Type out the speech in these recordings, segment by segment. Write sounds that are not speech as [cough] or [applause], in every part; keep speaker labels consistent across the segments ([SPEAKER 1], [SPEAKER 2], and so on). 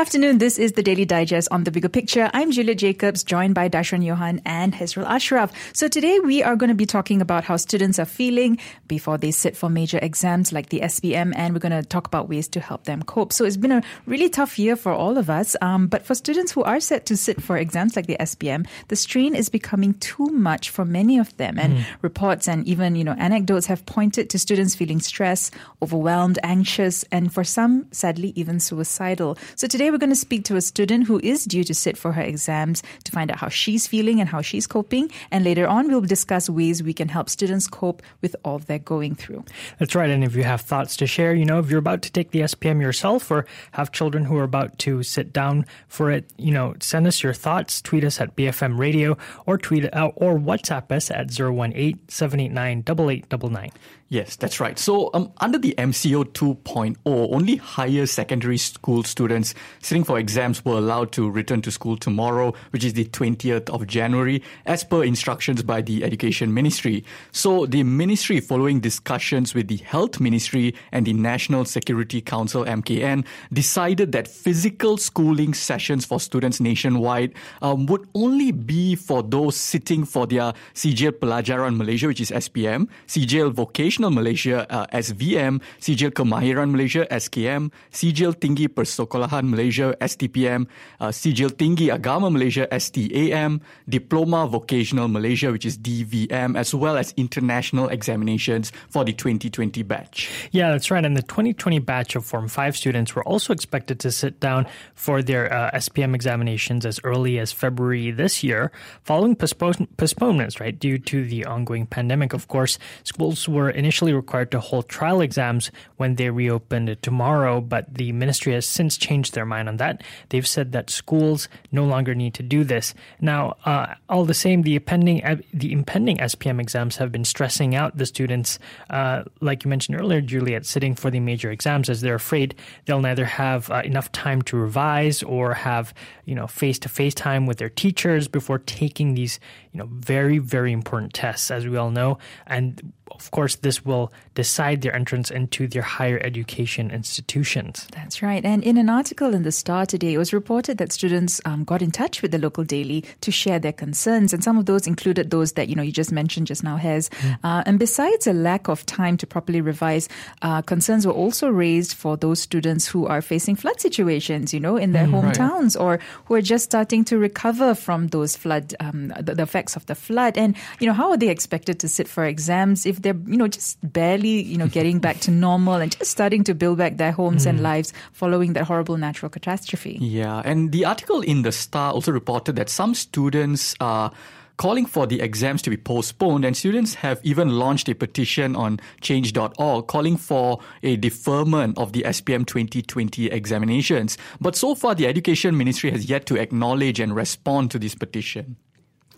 [SPEAKER 1] Afternoon. This is the Daily Digest on the Bigger Picture. I'm Juliet Jacobs, joined by Dashran Johan and Hezrul Ashraf. So today we are going to be talking about how students are feeling before they sit for major exams like the SPM, and we're going to talk about ways to help them cope. So it's been a really tough year for all of us, um, but for students who are set to sit for exams like the SPM, the strain is becoming too much for many of them. And mm. reports and even you know anecdotes have pointed to students feeling stressed, overwhelmed, anxious, and for some, sadly, even suicidal. So today We're going to speak to a student who is due to sit for her exams to find out how she's feeling and how she's coping. And later on, we'll discuss ways we can help students cope with all they're going through.
[SPEAKER 2] That's right. And if you have thoughts to share, you know, if you're about to take the SPM yourself or have children who are about to sit down for it, you know, send us your thoughts, tweet us at BFM Radio or tweet out or WhatsApp us at 018 789 8899.
[SPEAKER 3] Yes, that's right. So, um, under the MCO 2.0, only higher secondary school students sitting for exams were allowed to return to school tomorrow, which is the 20th of January, as per instructions by the Education Ministry. So, the ministry, following discussions with the Health Ministry and the National Security Council (MKN), decided that physical schooling sessions for students nationwide um, would only be for those sitting for their Sijil Pelajaran Malaysia, which is SPM, Sijil Vocational National Malaysia uh, SVM, Sijil Kemahiran Malaysia SKM, Sijil Tinggi Persekolahan Malaysia STPM, uh, Sijil Tinggi Agama Malaysia STAM, Diploma Vocational Malaysia which is DVM, as well as international examinations for the 2020 batch.
[SPEAKER 2] Yeah, that's right. And the 2020 batch of Form 5 students were also expected to sit down for their uh, SPM examinations as early as February this year, following postpone- postponements, right, due to the ongoing pandemic. Of course, schools were initially initially required to hold trial exams when they reopened tomorrow, but the ministry has since changed their mind on that. They've said that schools no longer need to do this. Now, uh, all the same, the impending the impending SPM exams have been stressing out the students, uh, like you mentioned earlier, Juliet, sitting for the major exams as they're afraid they'll neither have uh, enough time to revise or have you know face to face time with their teachers before taking these you know very very important tests, as we all know, and of course, this will decide their entrance into their higher education institutions.
[SPEAKER 1] That's right. And in an article in the Star today, it was reported that students um, got in touch with the local daily to share their concerns, and some of those included those that you know you just mentioned just now, Hez. Mm. Uh, and besides a lack of time to properly revise, uh, concerns were also raised for those students who are facing flood situations, you know, in their mm, hometowns right. or who are just starting to recover from those flood, um, the, the effects of the flood. And you know, how are they expected to sit for exams if they're you know just barely you know getting back to [laughs] normal and just starting to build back their homes mm. and lives following that horrible natural catastrophe.
[SPEAKER 3] Yeah, and the article in the Star also reported that some students are calling for the exams to be postponed, and students have even launched a petition on change.org calling for a deferment of the SPM 2020 examinations. But so far, the Education Ministry has yet to acknowledge and respond to this petition.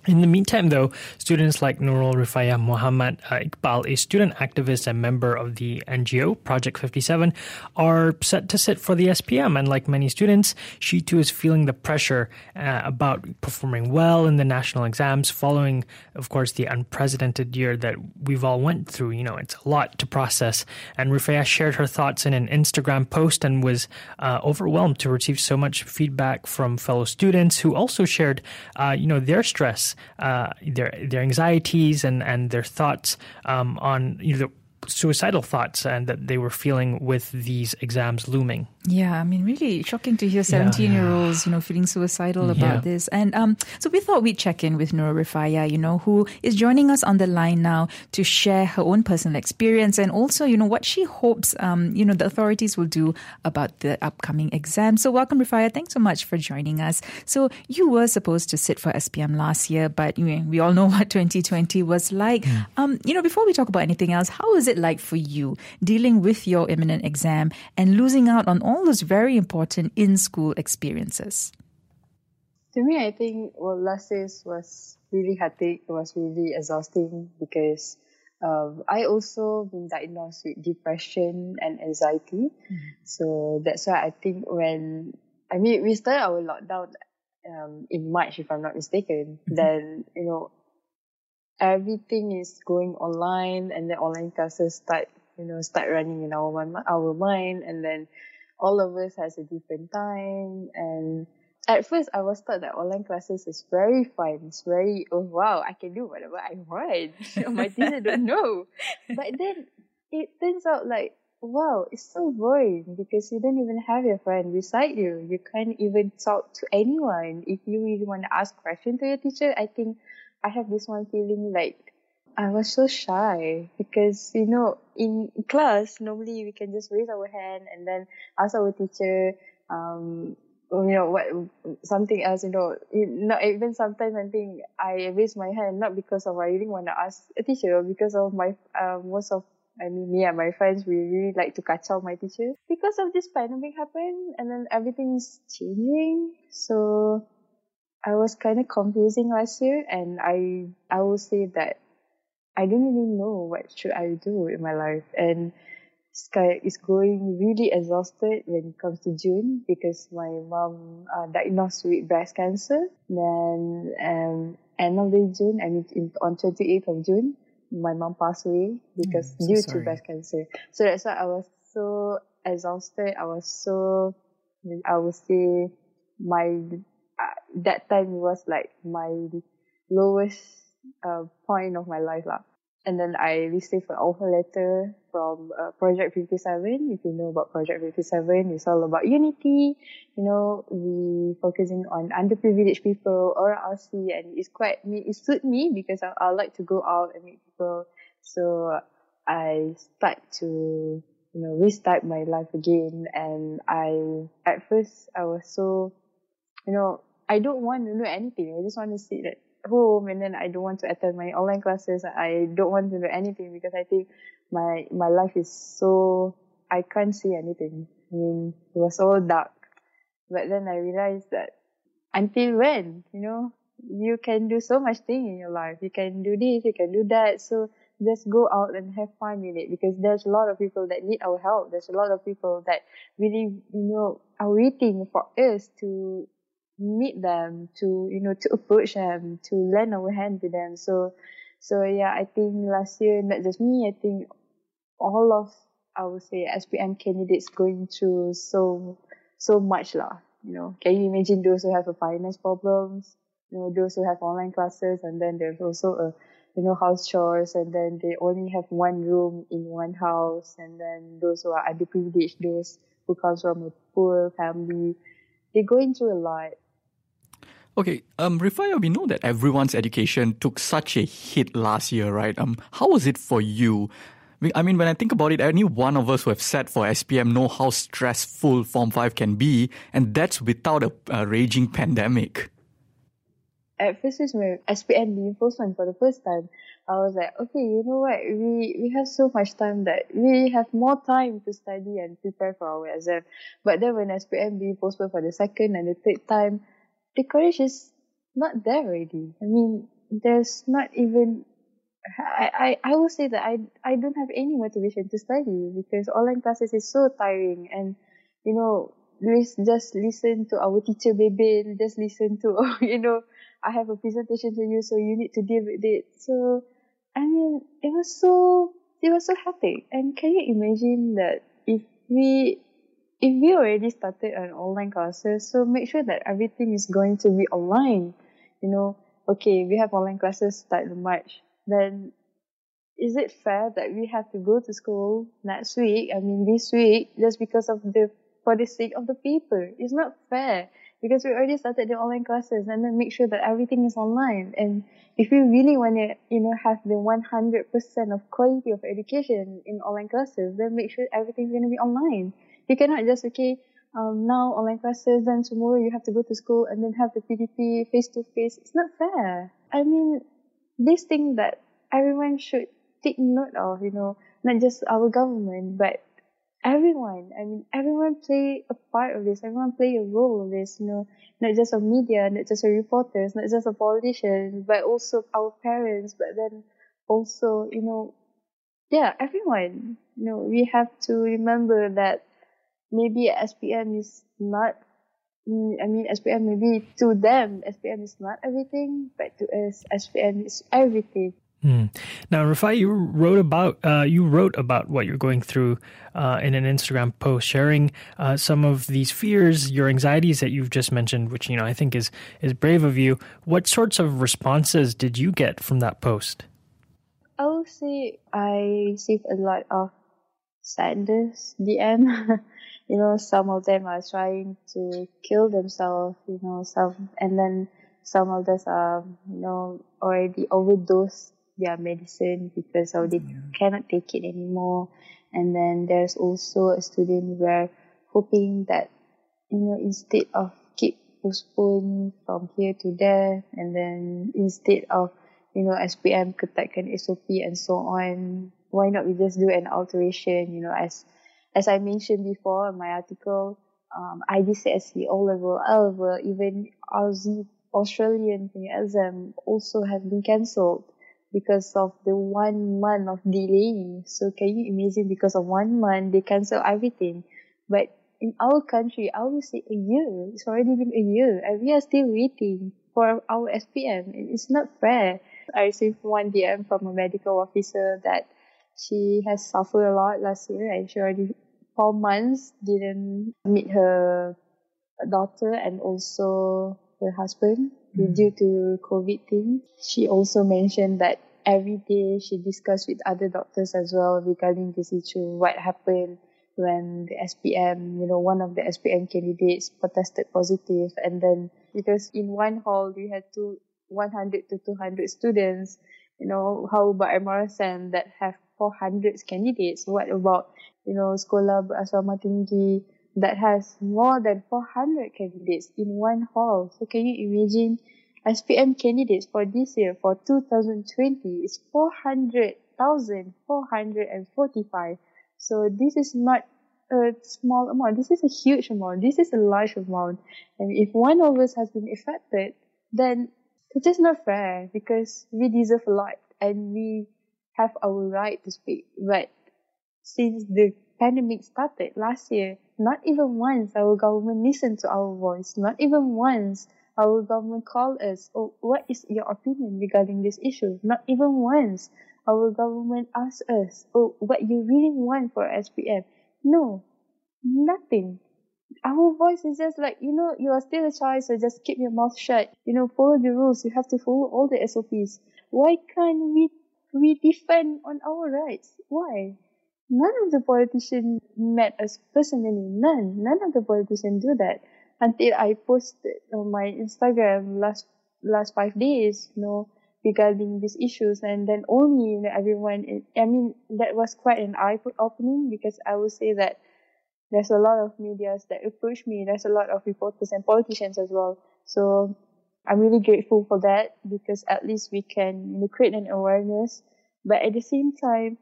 [SPEAKER 2] In the meantime, though, students like Nurul Rifaya Muhammad uh, Iqbal, a student activist and member of the NGO Project 57, are set to sit for the SPM. And like many students, she too is feeling the pressure uh, about performing well in the national exams following, of course, the unprecedented year that we've all went through. You know, it's a lot to process. And Rifaya shared her thoughts in an Instagram post and was uh, overwhelmed to receive so much feedback from fellow students who also shared, uh, you know, their stress uh, their their anxieties and and their thoughts um, on you know, suicidal thoughts and that they were feeling with these exams looming.
[SPEAKER 1] Yeah, I mean, really shocking to hear 17 yeah, year olds, you know, feeling suicidal about yeah. this. And um, so we thought we'd check in with Nura Rifaya, you know, who is joining us on the line now to share her own personal experience and also, you know, what she hopes, um, you know, the authorities will do about the upcoming exam. So welcome, Rifaya. Thanks so much for joining us. So you were supposed to sit for SPM last year, but you know, we all know [laughs] what 2020 was like. Mm. Um, you know, before we talk about anything else, how is it like for you dealing with your imminent exam and losing out on all those very important in school experiences?
[SPEAKER 4] To me, I think well, last year was really hectic. It was really exhausting because um, I also been diagnosed with depression and anxiety. Mm-hmm. So that's why I think when I mean we started our lockdown um, in March, if I'm not mistaken, mm-hmm. then you know everything is going online and then online classes start, you know, start running in our, our mind and then all of us has a different time and at first I was taught that online classes is very fun. It's very oh wow, I can do whatever I want. [laughs] [laughs] My teacher don't know. But then it turns out like wow, it's so boring because you don't even have your friend beside you. You can't even talk to anyone. If you really want to ask question to your teacher, I think I have this one feeling like I was so shy because you know in class normally we can just raise our hand and then ask our teacher um you know what something else you know. Not even sometimes I think I raise my hand not because of I really want to ask a teacher because of my uh, most of I mean me and my friends we really like to catch out my teacher. Because of this pandemic happened and then everything's changing so I was kind of confusing last year and I I will say that I don't even know what should I do in my life and Sky is going really exhausted when it comes to June because my mom uh, diagnosed with breast cancer. Then um, end of the June, I mean in, on 28th of June, my mom passed away because
[SPEAKER 2] Mm,
[SPEAKER 4] due to breast cancer. So that's why I was so exhausted. I was so, I would say my, uh, that time was like my lowest uh, point of my life lah. And then I received an offer letter from uh, Project 57. If you know about Project 57, it's all about unity. You know, we focusing on underprivileged people or RC, and it's quite me. It suit me because I, I like to go out and meet people. So I start to you know restart my life again. And I at first I was so you know I don't want to know anything. I just want to sit at home and then I don't want to attend my online classes. I don't want to do anything because I think my my life is so I can't see anything. I mean, it was all dark. But then I realized that until when, you know, you can do so much thing in your life. You can do this, you can do that. So just go out and have fun with it because there's a lot of people that need our help. There's a lot of people that really, you know, are waiting for us to meet them, to, you know, to approach them, to lend our hand to them. So, so yeah, I think last year, not just me, I think all of, I would say, SPM candidates going through so, so much lah. You know, can you imagine those who have a finance problems? You know, those who have online classes and then there's also a, you know, house chores and then they only have one room in one house and then those who are underprivileged, those who comes from a poor family, they're going through a lot.
[SPEAKER 3] Okay, um, Rifaya, we know that everyone's education took such a hit last year, right? Um, how was it for you? I mean, when I think about it, any one of us who have sat for SPM know how stressful Form 5 can be, and that's without a, a raging pandemic.
[SPEAKER 4] at first when SPM being postponed for the first time, I was like, okay, you know what? We we have so much time that we have more time to study and prepare for our exam. But then when SPM being postponed for the second and the third time, the courage is not there already. I mean, there's not even. I, I, I will say that I I don't have any motivation to study because online classes is so tiring and you know just listen to our teacher baby just listen to [laughs] you know I have a presentation to you, so you need to deal with it. So, I mean, it was so, it was so hectic. And can you imagine that if we, if we already started an online classes, so make sure that everything is going to be online. You know, okay, we have online classes start in March. Then, is it fair that we have to go to school next week? I mean, this week, just because of the, for the sake of the paper. It's not fair because we already started the online classes and then make sure that everything is online. And if you really want to, you know, have the 100% of quality of education in online classes, then make sure everything's going to be online. You cannot just, okay, um, now online classes, then tomorrow you have to go to school and then have the PDP face to face. It's not fair. I mean, this thing that everyone should take note of, you know, not just our government, but everyone. I mean, everyone play a part of this. Everyone play a role in this. You know, not just of media, not just of reporters, not just of politicians, but also our parents. But then also, you know, yeah, everyone. You know, we have to remember that maybe SPM is not. mm, I mean, SPM maybe to them, SPM is not everything, but to us, SPM is everything.
[SPEAKER 2] Hmm. Now, Rafai, you wrote about uh, you wrote about what you're going through uh, in an Instagram post, sharing uh, some of these fears, your anxieties that you've just mentioned, which you know I think is is brave of you. What sorts of responses did you get from that post?
[SPEAKER 4] I would say I received a lot of sadness DM. [laughs] you know, some of them are trying to kill themselves. You know, some and then some of them are you know already overdosed their medicine because of they yeah. cannot take it anymore. And then there's also a student where hoping that, you know, instead of keep postponing from here to there, and then instead of, you know, SPM ketatkan SOP and so on, why not we just do an alteration, you know, as, as I mentioned before in my article, um, IGCSE, O level, L level, even Aussie, Australian exam also have been cancelled because of the one month of delay. So can you imagine because of one month they cancel everything. But in our country, I would say a year. It's already been a year and we are still waiting for our SPM. It's not fair. I received one DM from a medical officer that she has suffered a lot last year and she already four months didn't meet her daughter and also her husband mm. due to COVID thing. She also mentioned that every day she discussed with other doctors as well regarding this issue, what happened when the SPM, you know, one of the SPM candidates tested positive and then because in one hall we had two 100 to 200 students, you know, how about MRSM that have 400 candidates? What about, you know, Sekolah Berasrama Tinggi that has more than 400 candidates in one hall. So can you imagine SPM candidates for this year for 2020 is 400,445. So this is not a small amount. This is a huge amount. This is a large amount. And if one of us has been affected, then it's just not fair because we deserve a lot and we have our right to speak. But since the pandemic started last year, not even once our government listened to our voice. Not even once our government called us, oh, what is your opinion regarding this issue? Not even once our government asked us, oh, what you really want for SPM? No, nothing. Our voice is just like, you know, you are still a child, so just keep your mouth shut. You know, follow the rules. You have to follow all the SOPs. Why can't we, we defend on our rights? Why? None of the politicians met us personally. None. None of the politicians do that. Until I posted on my Instagram last last five days, you know, regarding these issues, and then only everyone. I mean, that was quite an eye opening because I would say that there's a lot of medias that approach me. There's a lot of reporters and politicians as well. So I'm really grateful for that because at least we can you know, create an awareness. But at the same time,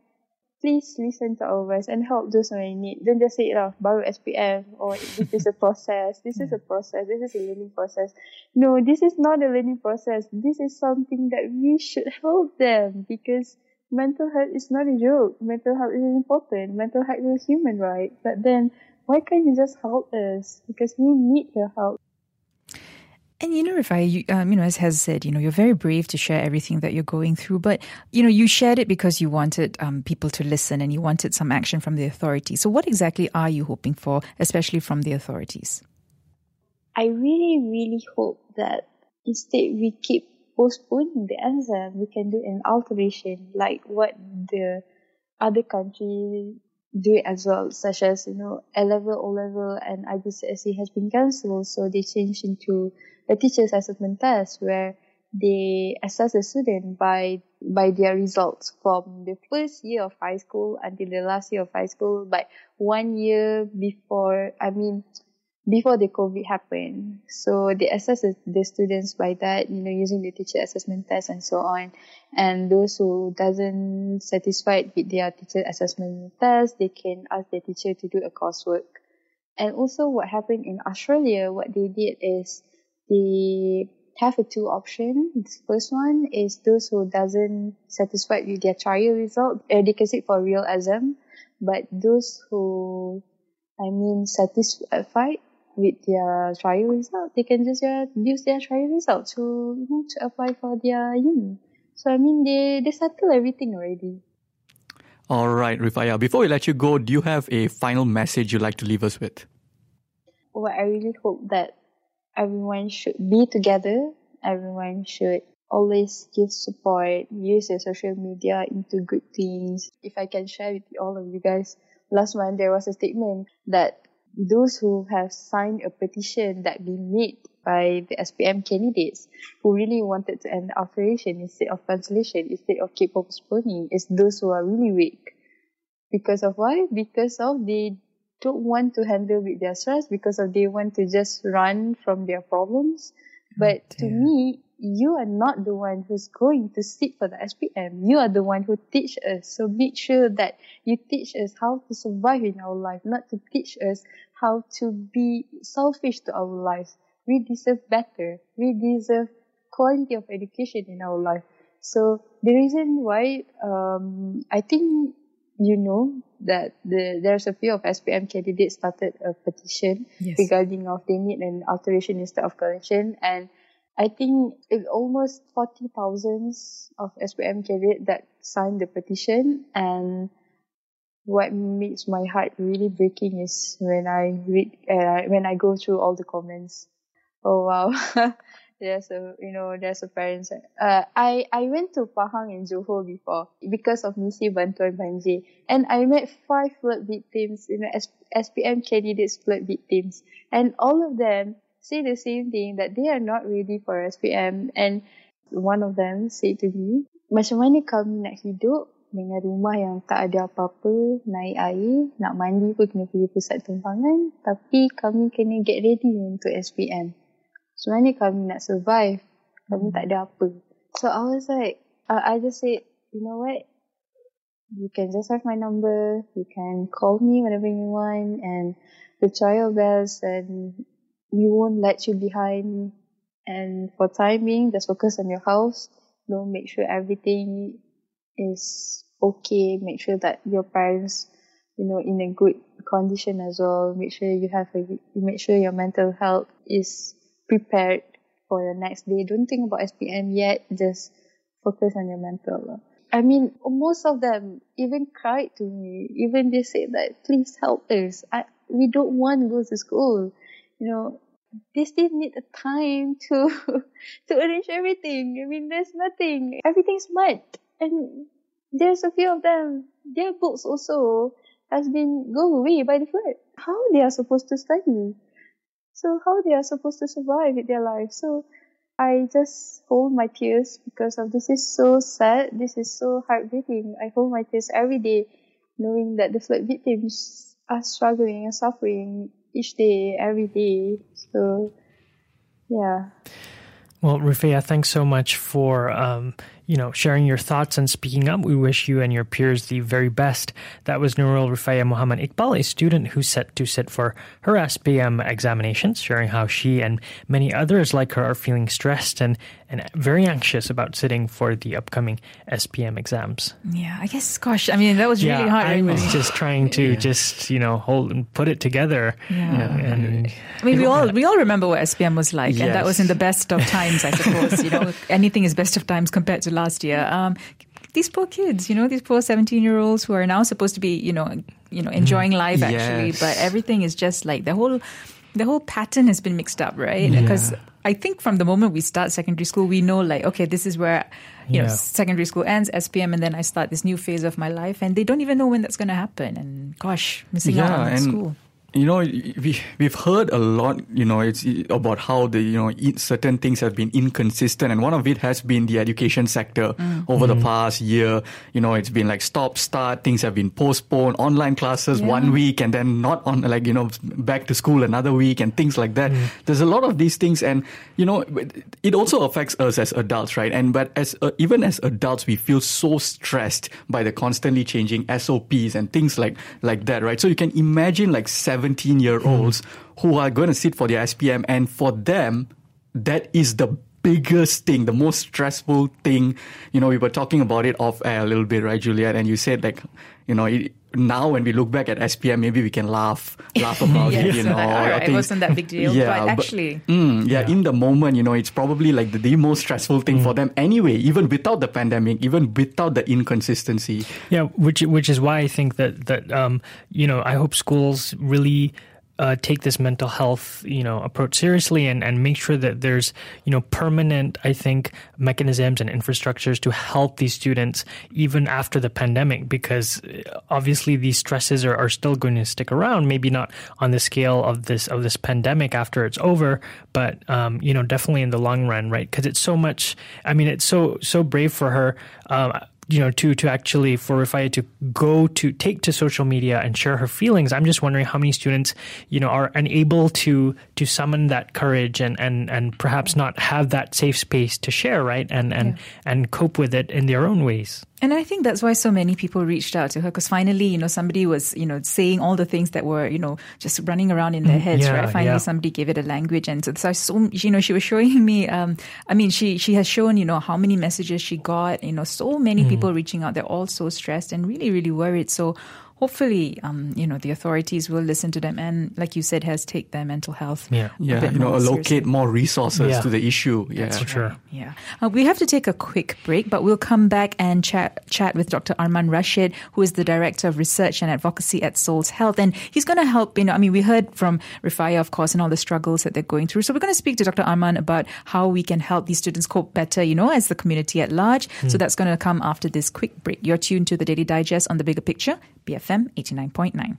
[SPEAKER 4] please listen to our voice and help those who are in need. Don't just say, oh, baru SPM or this is a process. This is a process. This is a learning process. No, this is not a learning process. This is something that we should help them because mental health is not a joke. Mental health is important. Mental health is a human right. But then why can't you just help us? Because we need your help.
[SPEAKER 1] And you know, if I, you, um, you know, as has said, you know, you're very brave to share everything that you're going through, but you know, you shared it because you wanted um, people to listen and you wanted some action from the authorities. So, what exactly are you hoping for, especially from the authorities?
[SPEAKER 4] I really, really hope that instead we keep postponing the exam, we can do an alteration like what the other countries do as well, such as you know, A level, O level, and IGCSE has been cancelled, so they changed into a teacher's assessment test where they assess the student by by their results from the first year of high school until the last year of high school but one year before i mean before the covid happened. So they assess the students by that you know using the teacher assessment test and so on. And those who doesn't satisfied with their teacher assessment test they can ask the teacher to do a coursework. And also what happened in australia what they did is they have a two option. The first one is those who doesn't satisfied with their trial result, uh, they can sit for real exam. But those who, I mean, satisfied with their trial result, they can just uh, use their trial result to you know, to apply for their uni. So I mean, they they settle everything already.
[SPEAKER 3] All right, Rifaya. Before we let you go, do you have a final message you'd like to leave us with?
[SPEAKER 4] Well, I really hope that everyone should be together. Everyone should always give support, use your social media into good things. If I can share with all of you guys, last month there was a statement that those who have signed a petition that been made by the SPM candidates who really wanted to end the alteration instead of cancellation, instead of keep postponing, is those who are really weak. Because of why? Because of they don't want to handle with their stress, because of they want to just run from their problems. But to me, you are not the one who's going to sit for the SPM. You are the one who teach us. So make sure that you teach us how to survive in our life, not to teach us how to be selfish to our lives. We deserve better. We deserve quality of education in our life. So the reason why um, I think you know that the, there's a few of SPM candidates started a petition
[SPEAKER 1] Yes.
[SPEAKER 4] regarding of they need an alteration instead of correction and I think it almost forty thousands of SPM candidates that signed the petition and what makes my heart really breaking is when I read uh, when I go through all the comments. Oh wow. [laughs] there's a you know there's a parents uh I I went to Pahang in Johor before because of Misi Bantuan Banjir. And I met five flood victims you know SPM candidates flood victims and all of them say the same thing that they are not ready for SPM and one of them said to me macam mana kami nak hidup dengan rumah yang tak ada apa-apa naik air nak mandi pun kena pergi pusat tumpangan tapi kami kena get ready untuk SPM So mana kami nak survive? Kami tak ada apa. So I was like, uh, I just said, you know what? You can just have my number. You can call me whenever you want, and we'll try our best, and we won't let you behind. And for time being, just focus on your house. Don't make sure everything is okay. Make sure that your parents, you know, in a good condition as well. Make sure you have a, you make sure your mental health is prepared for your next day. Don't think about SPM yet. Just focus on your mental. I mean, most of them even cried to me. Even they said that, please help us. I, we don't want to go to school. You know, they still need a time to, [laughs] to arrange everything. I mean, there's nothing. Everything's mud. And there's a few of them. Their books also has been go away by the flood. How they are supposed to study? So how they are supposed to survive with their life? So I just hold my tears because of this is so sad. This is so heartbreaking. I hold my tears every day, knowing that the flood victims are struggling and suffering each day, every day. So, yeah.
[SPEAKER 2] Well, Rufia, thanks so much for um, you know sharing your thoughts and speaking up. We wish you and your peers the very best. That was Nurul Rifaya Muhammad Iqbal, a student who set to sit for her SPM examinations, sharing how she and many others like her are feeling stressed and and very anxious about sitting for the upcoming SPM exams.
[SPEAKER 1] Yeah, I guess, gosh, I mean, that was really
[SPEAKER 2] yeah,
[SPEAKER 1] hard.
[SPEAKER 2] I was just trying to just you know hold and put it together.
[SPEAKER 1] Yeah.
[SPEAKER 2] and
[SPEAKER 1] I mean, we all we all remember what SPM was like, and that was in the best of times, I suppose. you know, [laughs] anything is best of times compared to last year. Um, these poor kids, you know, these poor seventeen-year-olds who are now supposed to be, you know, you know, enjoying life actually,
[SPEAKER 3] Yes.
[SPEAKER 1] but everything is just like the whole the whole pattern has been mixed up, right? Because I think from the moment we start secondary school, we know like, okay, this is where you know secondary school ends, SPM, and then I start this new phase of my life, and they don't even know when that's going to happen. And gosh, missing out on
[SPEAKER 3] and
[SPEAKER 1] school.
[SPEAKER 3] You know we we've heard a lot you know it's about how the you know certain things have been inconsistent and one of it has been the education sector
[SPEAKER 1] Mm.
[SPEAKER 3] over the past year. You know it's been like stop start things have been postponed online classes
[SPEAKER 1] Yeah.
[SPEAKER 3] one week and then not on like you know back to school another week and things like that. There's a lot of these things and you know it also affects us as adults right? And but as uh, even as adults we feel so stressed by the constantly changing SOPs and things like like that right? So you can imagine like 17 year olds who are going to sit for their SPM and for them that is the biggest thing, the most stressful thing? You know, we were talking about it off air a little bit, right, Juliet? And you said like, you know, it, now when we look back at SPM, maybe we can laugh, laugh about [laughs]
[SPEAKER 1] yes,
[SPEAKER 3] it. You know,
[SPEAKER 1] right, it wasn't that big deal. Yeah, but actually,
[SPEAKER 3] but, mm, yeah, yeah, in the moment, you know, it's probably like the, the most stressful thing mm. for them anyway. Even without the pandemic, even without the inconsistency.
[SPEAKER 2] Yeah, which which is why I think that that um, you know, I hope schools really uh, take this mental health, you know, approach seriously and, and make sure that there's, you know, permanent, I think, mechanisms and infrastructures to help these students even after the pandemic, because uh, obviously these stresses are, are still going to stick around, maybe not on the scale of this, of this pandemic after it's over, but, um, you know, definitely in the long run, right? Cause it's so much, I mean, it's so, so brave for her. Um, you know, to to actually for Rifaya to go to take to social media and share her feelings. I'm just wondering how many students, you know, are unable to to summon that courage and and and perhaps not have that safe space to share, right? And and yeah. and cope with it in their own ways.
[SPEAKER 1] And I think that's why so many people reached out to her because finally, you know, somebody was, you know, saying all the things that were, you know, just running around in their mm, heads, yeah, right? Finally, yeah. somebody gave it a language, and so, so, so, you know, she was showing me. Um, I mean, she she has shown, you know, how many messages she got. You know, so many mm. people reaching out. They're all so stressed and really, really worried. So hopefully, um, you know, the authorities will listen to them and, like you said, has take their mental health.
[SPEAKER 3] Yeah, yeah, you know, allocate seriously. more resources yeah. to the issue. Yeah,
[SPEAKER 2] That's for sure.
[SPEAKER 1] Yeah, uh, we have to take a quick break, but we'll come back and chat chat with Dr. Arman Rashid, who is the director of research and advocacy at Souls Health, and he's going to help. You know, I mean, we heard from Rifaya, of course, and all the struggles that they're going through. So we're going to speak to Dr. Arman about how we can help these students cope better. You know, as the community at large. Mm. So that's going to come after this quick break. You're tuned to the Daily Digest on the Bigger Picture, BFM point. 101.9.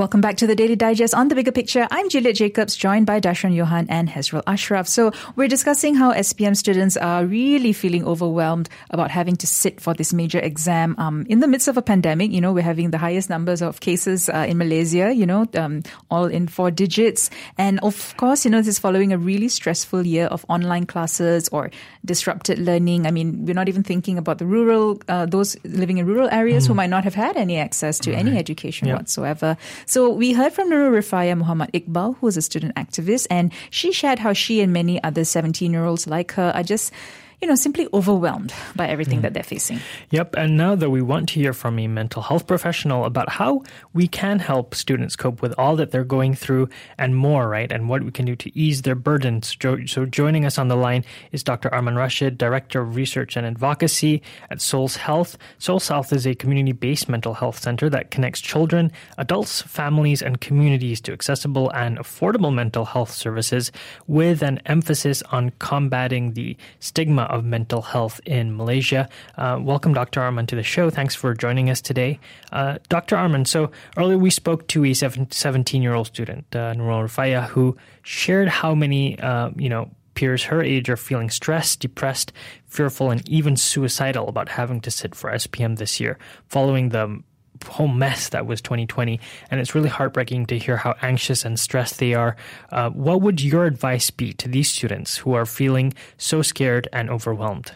[SPEAKER 1] Welcome back to the Daily Digest on the bigger picture. I'm Juliet Jacobs, joined by Dashran Johan and Hezrul Ashraf. So we're discussing how SPM students are really feeling overwhelmed about having to sit for this major exam um, in the midst of a pandemic. You know, we're having the highest numbers of cases uh, in Malaysia. You know, um, all in four digits, and of course, you know, this is following a really stressful year of online classes or disrupted learning. I mean, we're not even thinking about the rural, uh, those living in rural areas mm. who might not have had any access to any education yep. whatsoever. So we heard from Nurul Rifaya Muhammad Iqbal, who is a student activist, and she shared how she and many other 17 year olds like her are just you know, simply overwhelmed by everything mm. that they're facing.
[SPEAKER 2] Yep. And now that we want to hear from a mental health professional about how we can help students cope with all that they're going through and more, right? And what we can do to ease their burdens. So joining us on the line is Dr. Arman Rashid, Director of Research and Advocacy at Souls Health. Souls Health is a community based mental health center that connects children, adults, families, and communities to accessible and affordable mental health services with an emphasis on combating the stigma of mental health in Malaysia. Uh, welcome, Dr. Arman, to the show. Thanks for joining us today. Uh, Dr. Arman, so earlier we spoke to a 17 year old student, uh, Nurul Rifaya, who shared how many, uh, you know, peers her age are feeling stressed, depressed, fearful, and even suicidal about having to sit for SPM this year, following the whole mess that was 2020. And it's really heartbreaking to hear how anxious and stressed they are. Uh, what would your advice be to these students who are feeling so scared and overwhelmed?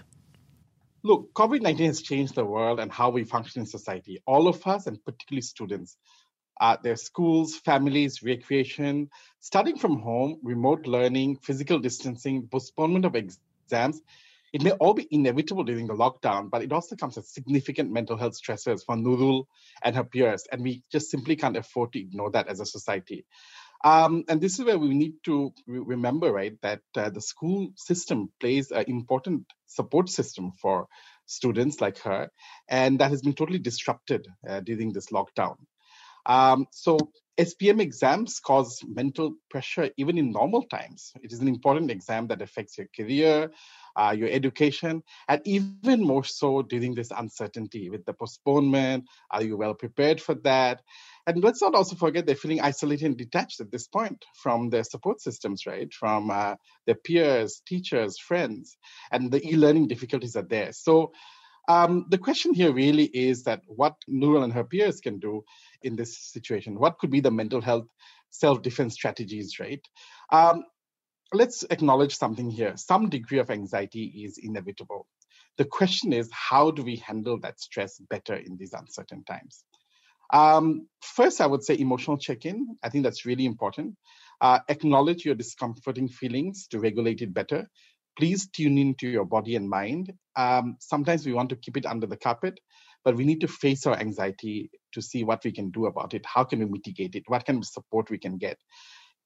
[SPEAKER 5] Look, COVID 19 has changed the world and how we function in society. All of us, and particularly students, uh, their schools, families, recreation, studying from home, remote learning, physical distancing, postponement of exams, it may all be inevitable during the lockdown, but it also comes with significant mental health stressors for Nurul and her peers, and we just simply can't afford to ignore that as a society. Um, and this is where we need to remember, right, that uh, the school system plays an important support system for students like her, and that has been totally disrupted uh, during this lockdown. Um, so SPM exams cause mental pressure even in normal times. It is an important exam that affects your career, uh, your education, and even more so during this uncertainty with the postponement. Are you well prepared for that? And let's not also forget they're feeling isolated and detached at this point from their support systems, right? From uh, their peers, teachers, friends, and the e learning difficulties are there. So um, the question here really is that what Nurul and her peers can do in this situation. What could be the mental health self defense strategies, right? Um, let's acknowledge something here. Some degree of anxiety is inevitable. The question is, how do we handle that stress better in these uncertain times? Um, first, I would say emotional check in. I think that's really important. Uh, acknowledge your discomforting feelings to regulate it better. Please tune into your body and mind. Um, sometimes we want to keep it under the carpet, but we need to face our anxiety to see what we can do about it. How can we mitigate it? What kind of support we can get?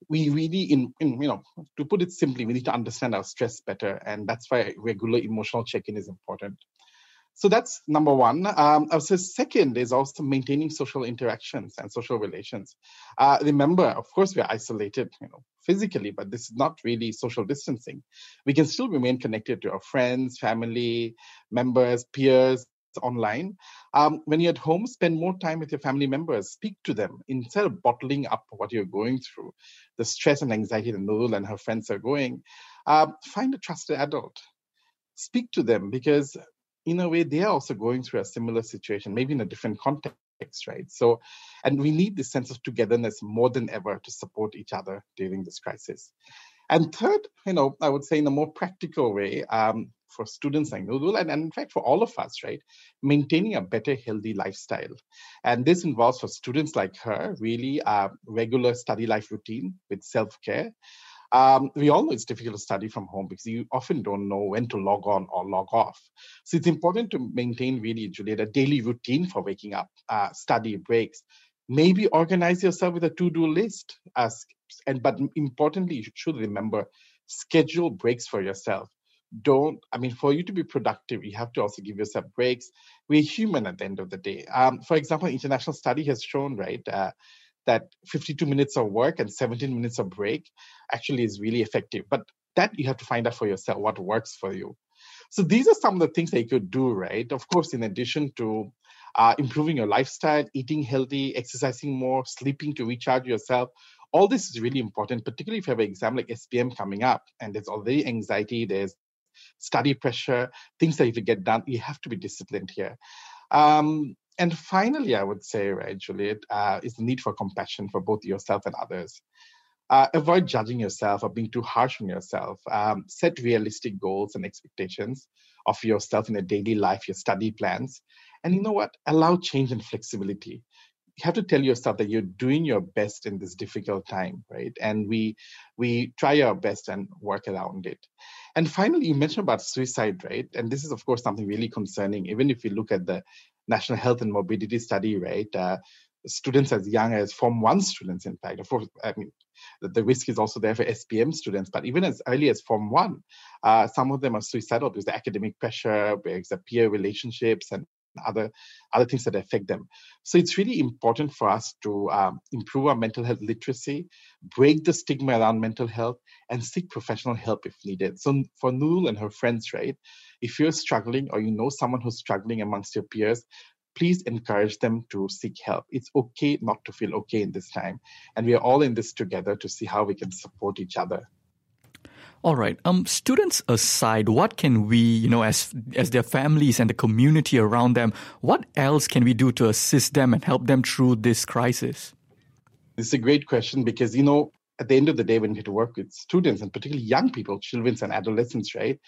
[SPEAKER 5] we really in, in, you know to put it simply we need to understand our stress better and that's why regular emotional check-in is important so that's number one. Um, would say second is also maintaining social interactions and social relations. Uh, remember, of course, we're isolated, you know, physically, but this is not really social distancing. We can still remain connected to our friends, family, members, peers online. Um, when you're at home, spend more time with your family members. Speak to them instead of bottling up what you're going through, the stress and anxiety that Nurul and her friends are going. Uh, find a trusted adult speak to them because in a way, they are also going through a similar situation, maybe in a different context, right? So, and we need this sense of togetherness more than ever to support each other during this crisis. And third, you know, I would say in a more practical way, um, for students like Nurul, and, and in fact for all of us, right, maintaining a better, healthy lifestyle. And this involves for students like her really a regular study life routine with self-care, um, we all know it's difficult to study from home because you often don't know when to log on or log off. So it's important to maintain really, Juliet, a daily routine for waking up, uh, study breaks. Maybe organize yourself with a to-do list. As, and but importantly, you should remember schedule breaks for yourself. Don't I mean for you to be productive, you have to also give yourself breaks. We're human at the end of the day. Um, for example, international study has shown right. Uh, that 52 minutes of work and 17 minutes of break actually is really effective. But that you have to find out for yourself what works for you. So these are some of the things that you could do, right? Of course, in addition to uh, improving your lifestyle, eating healthy, exercising more, sleeping to recharge yourself. All this is really important, particularly if you have an exam like SPM coming up and there's already anxiety, there's study pressure, things that you get done. You have to be disciplined here. Um, and finally, I would say, right, Juliet, uh, is the need for compassion for both yourself and others. Uh, avoid judging yourself or being too harsh on yourself. Um, set realistic goals and expectations of yourself in your daily life, your study plans. And you know what? Allow change and flexibility. You have to tell yourself that you're doing your best in this difficult time, right? And we we try our best and work around it. And finally, you mentioned about suicide, right? And this is, of course, something really concerning. Even if you look at the National Health and Morbidity Study, right? Uh, students as young as Form 1 students, in fact. Of course, I mean, the, the, risk is also there for SPM students, but even as early as Form 1, uh, some of them are suicidal because the academic pressure, because the peer relationships, and other other things that affect them. So it's really important for us to um, improve our mental health literacy, break the stigma around mental health, and seek professional help if needed. So for Nurul and her friends, right, if you're struggling or you know someone who's struggling amongst your peers, please encourage them to seek help. It's okay not to feel okay in this time. And we are all in this together to see how we can support each other.
[SPEAKER 3] All right. Um, students aside, what can we, you know, as as their families and the community around them, what else can we do to assist them and help them through this crisis?
[SPEAKER 5] This is a great question because you know, at the end of the day, when we have to work with students and particularly young people, children and adolescents, right?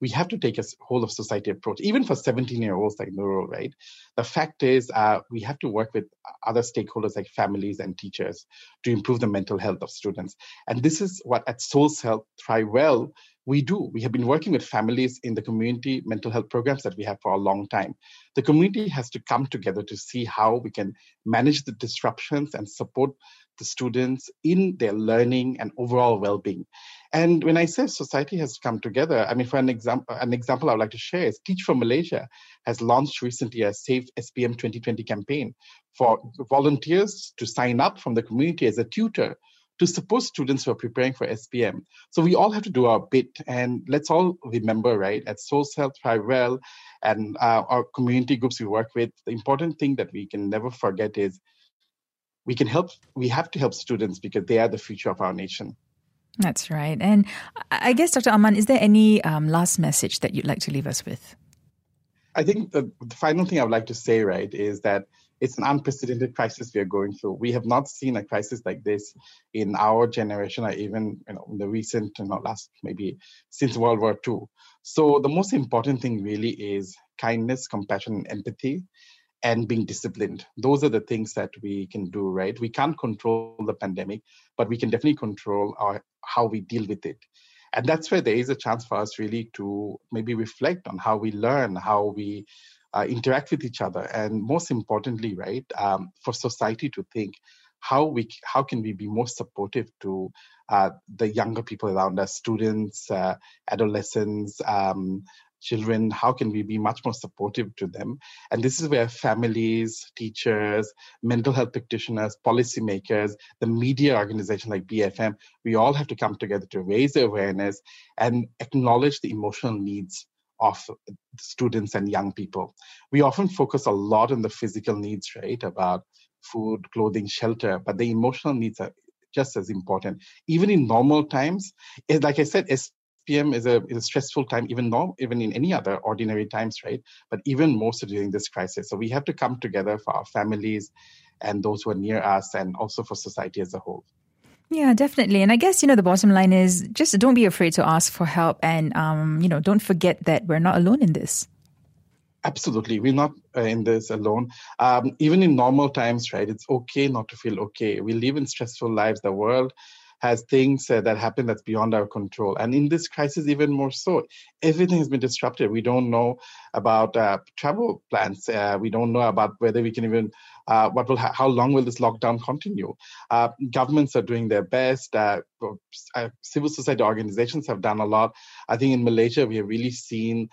[SPEAKER 5] We have to take a whole of society approach, even for 17 year olds like Nurul, right? The fact is, uh, we have to work with other stakeholders like families and teachers to improve the mental health of students. And this is what at Souls Health Thrive Well we do. We have been working with families in the community mental health programs that we have for a long time. The community has to come together to see how we can manage the disruptions and support the students in their learning and overall well-being. And when I say society has come together, I mean, for an example, an example I would like to share is Teach for Malaysia has launched recently a Safe SPM 2020 campaign for volunteers to sign up from the community as a tutor to support students who are preparing for SPM. So we all have to do our bit, and let's all remember, right, at Souls Health Well and uh, our community groups we work with, the important thing that we can never forget is we can help, we have to help students because they are the future of our nation.
[SPEAKER 1] That's right. And I guess, Dr. Arman, is there any um, last message that you'd like to leave us with?
[SPEAKER 5] I think the, the final thing I would like to say, right, is that it's an unprecedented crisis we are going through. We have not seen a crisis like this in our generation, or even you know, in the recent, you know, last maybe since World War II. So the most important thing really is kindness, compassion, and empathy. And being disciplined. Those are the things that we can do, right? We can't control the pandemic, but we can definitely control our, how we deal with it. And that's where there is a chance for us really to maybe reflect on how we learn, how we uh, interact with each other, and most importantly, right, um, for society to think how we how can we be more supportive to uh, the younger people around us, students, uh, adolescents, um, children how can we be much more supportive to them? And this is where families teachers mental health practitioners policymakers the media organization like bfm we all have to come together to raise awareness and acknowledge the emotional needs of students and young people. We often focus a lot on the physical needs right about food clothing shelter but the emotional needs are just as important. Even in normal times like i said PM is a, is a stressful time, even though even in any other ordinary times, right? But even more so during this crisis. So we have to come together for our families and those who are near us, and also for society as a whole.
[SPEAKER 1] Yeah, definitely. And I guess, you know, the bottom line is just don't be afraid to ask for help and, um, you know, don't forget that we're not alone in this.
[SPEAKER 5] Absolutely. We're not uh, in this alone. Um, even in normal times, right? It's okay not to feel okay. We live in stressful lives. The world has things uh, that happen that's beyond our control. And in this crisis, even more so, everything has been disrupted. We don't know about uh, travel plans. Uh, we don't know about whether we can even uh, what will ha- how long will this lockdown continue? Uh, governments are doing their best. Uh, civil society organizations have done a lot. I think in Malaysia we have really seen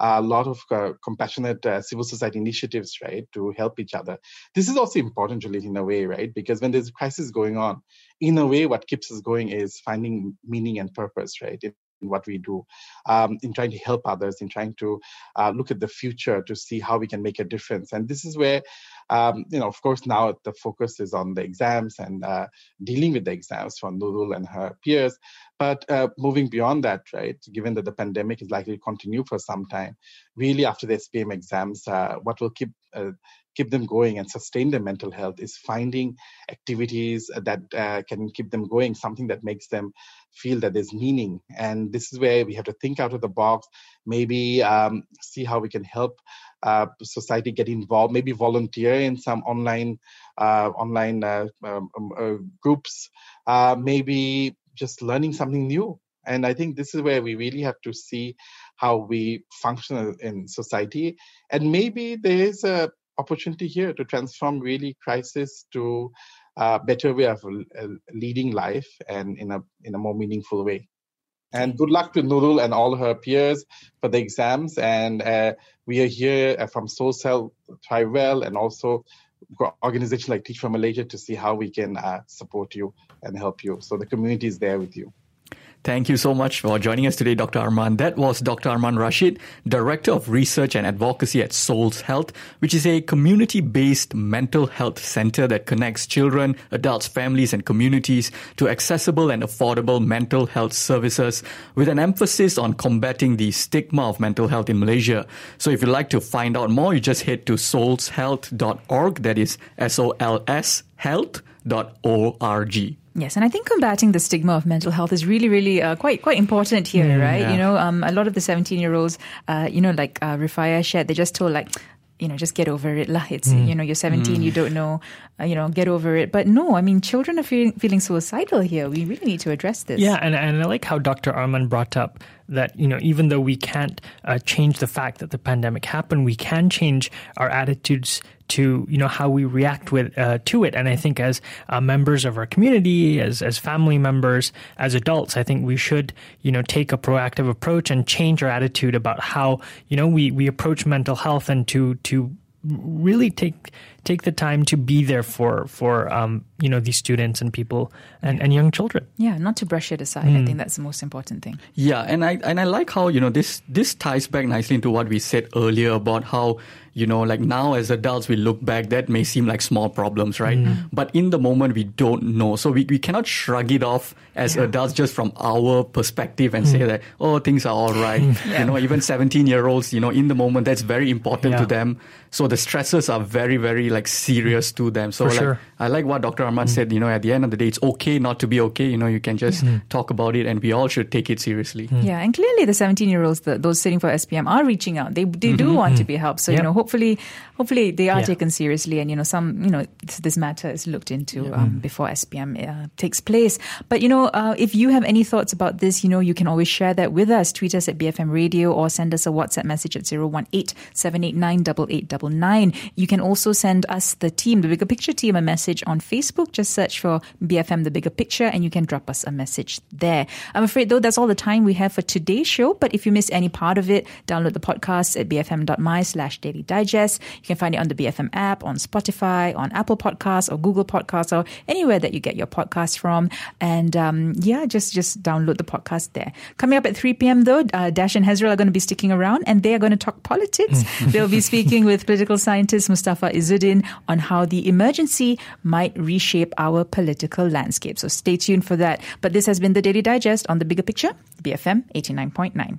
[SPEAKER 5] a lot of uh, compassionate uh, civil society initiatives, right, to help each other. This is also important, Juliet, in a way, right, because when there's a crisis going on, in a way, what keeps us going is finding meaning and purpose, right, in what we do, um, in trying to help others, in trying to uh, look at the future to see how we can make a difference. And this is where um, you know, of course, now the focus is on the exams and uh, dealing with the exams for Nurul and her peers. But uh, moving beyond that, right, given that the pandemic is likely to continue for some time, really after the SPM exams, uh, what will keep uh, keep them going and sustain their mental health is finding activities that uh, can keep them going, something that makes them feel that there's meaning. And this is where we have to think out of the box, maybe um, see how we can help uh, society get involved, maybe volunteer in some online uh, online uh, um, um uh, groups, uh, maybe just learning something new. And I think this is where we really have to see how we function in society. And maybe there is a opportunity here to transform really crisis to a better way of leading life and in a in a more meaningful way. And good luck to Nurul and all her peers for the exams. And uh, we are here uh, from SoulCell Thrive and also organizations like Teach for Malaysia to see how we can uh, support you and help you. So the community is there with you.
[SPEAKER 3] Thank you so much for joining us today, Dr. Arman. That was Dr. Arman Rashid, Director of Research and Advocacy at SOLS Health, which is a community-based mental health center that connects children, adults, families, and communities to accessible and affordable mental health services with an emphasis on combating the stigma of mental health in Malaysia. So if you'd like to find out more, you just head to solshealth.org. That is S-O-L-S health.org.
[SPEAKER 1] Yes, and I think combating the stigma of mental health is really, really uh, quite quite important here, mm, right? Yeah. You know, um, a lot of the seventeen-year-olds, uh, you know, like uh, Rifaya shared, they just told like, you know, just get over it lah. It's, mm. you know, you're 17, mm. you don't know, uh, you know, get over it. But no, I mean, children are feeling, feeling suicidal here. We really need to address this.
[SPEAKER 2] Yeah, and, and I like how Dr. Arman brought up that, you know, even though we can't uh, change the fact that the pandemic happened, we can change our attitudes to you know how we react with uh, to it. And I think as uh, members of our community, as as family members, as adults, I think we should you know take a proactive approach and change our attitude about how you know we we approach mental health and to to really take take the time to be there for for um, you know these students and people and, and young children.
[SPEAKER 1] Yeah, not to brush it aside. Mm. I think that's the most important thing.
[SPEAKER 3] Yeah, and I and I like how you know this this ties back nicely into what we said earlier about how you know like now as adults we look back that may seem like small problems right mm. but in the moment we don't know so we, we cannot shrug it off as yeah. adults just from our perspective and mm. say that oh things are all right yeah. you know even 17 year olds you know in the moment that's very important yeah. to them so the stresses are very very like serious to them so
[SPEAKER 2] For
[SPEAKER 3] like
[SPEAKER 2] sure.
[SPEAKER 3] i like what dr arman mm. said you know at the end of the day it's okay not to be okay you know you can just mm. talk about it and we all should take it seriously
[SPEAKER 1] yeah and clearly the 17 year olds those sitting for spm are reaching out they, they do mm-hmm. want to be helped so yep. you know hopefully, hopefully they are
[SPEAKER 2] Yeah.
[SPEAKER 1] taken seriously, and you know, some, you know, this, this matter is looked into um, before SPM uh, takes place. But you know, uh, if you have any thoughts about this, you know, you can always share that with us. Tweet us at BFM Radio or send us a WhatsApp message at 018 789 8899. You can also send us the team, the Bigger Picture team, a message on Facebook. Just search for BFM The Bigger Picture and you can drop us a message there. I'm afraid though that's all the time we have for today's show. But if you miss any part of it, download the podcast at bfm.my slash daily digest. You can find it on the BFM app, on Spotify, on Apple Podcasts or Google Podcasts or anywhere that you get your podcast from. And um, yeah, just just download the podcast there. Coming up at 3 p.m. though, uh, Dash and Hezrel are going to be sticking around and they are going to talk politics. [laughs] They'll be speaking with political scientist Mustafa Izzuddin on how the emergency might reshape our political landscape. So stay tuned for that. But this has been the Daily Digest on the bigger picture, BFM 89.9.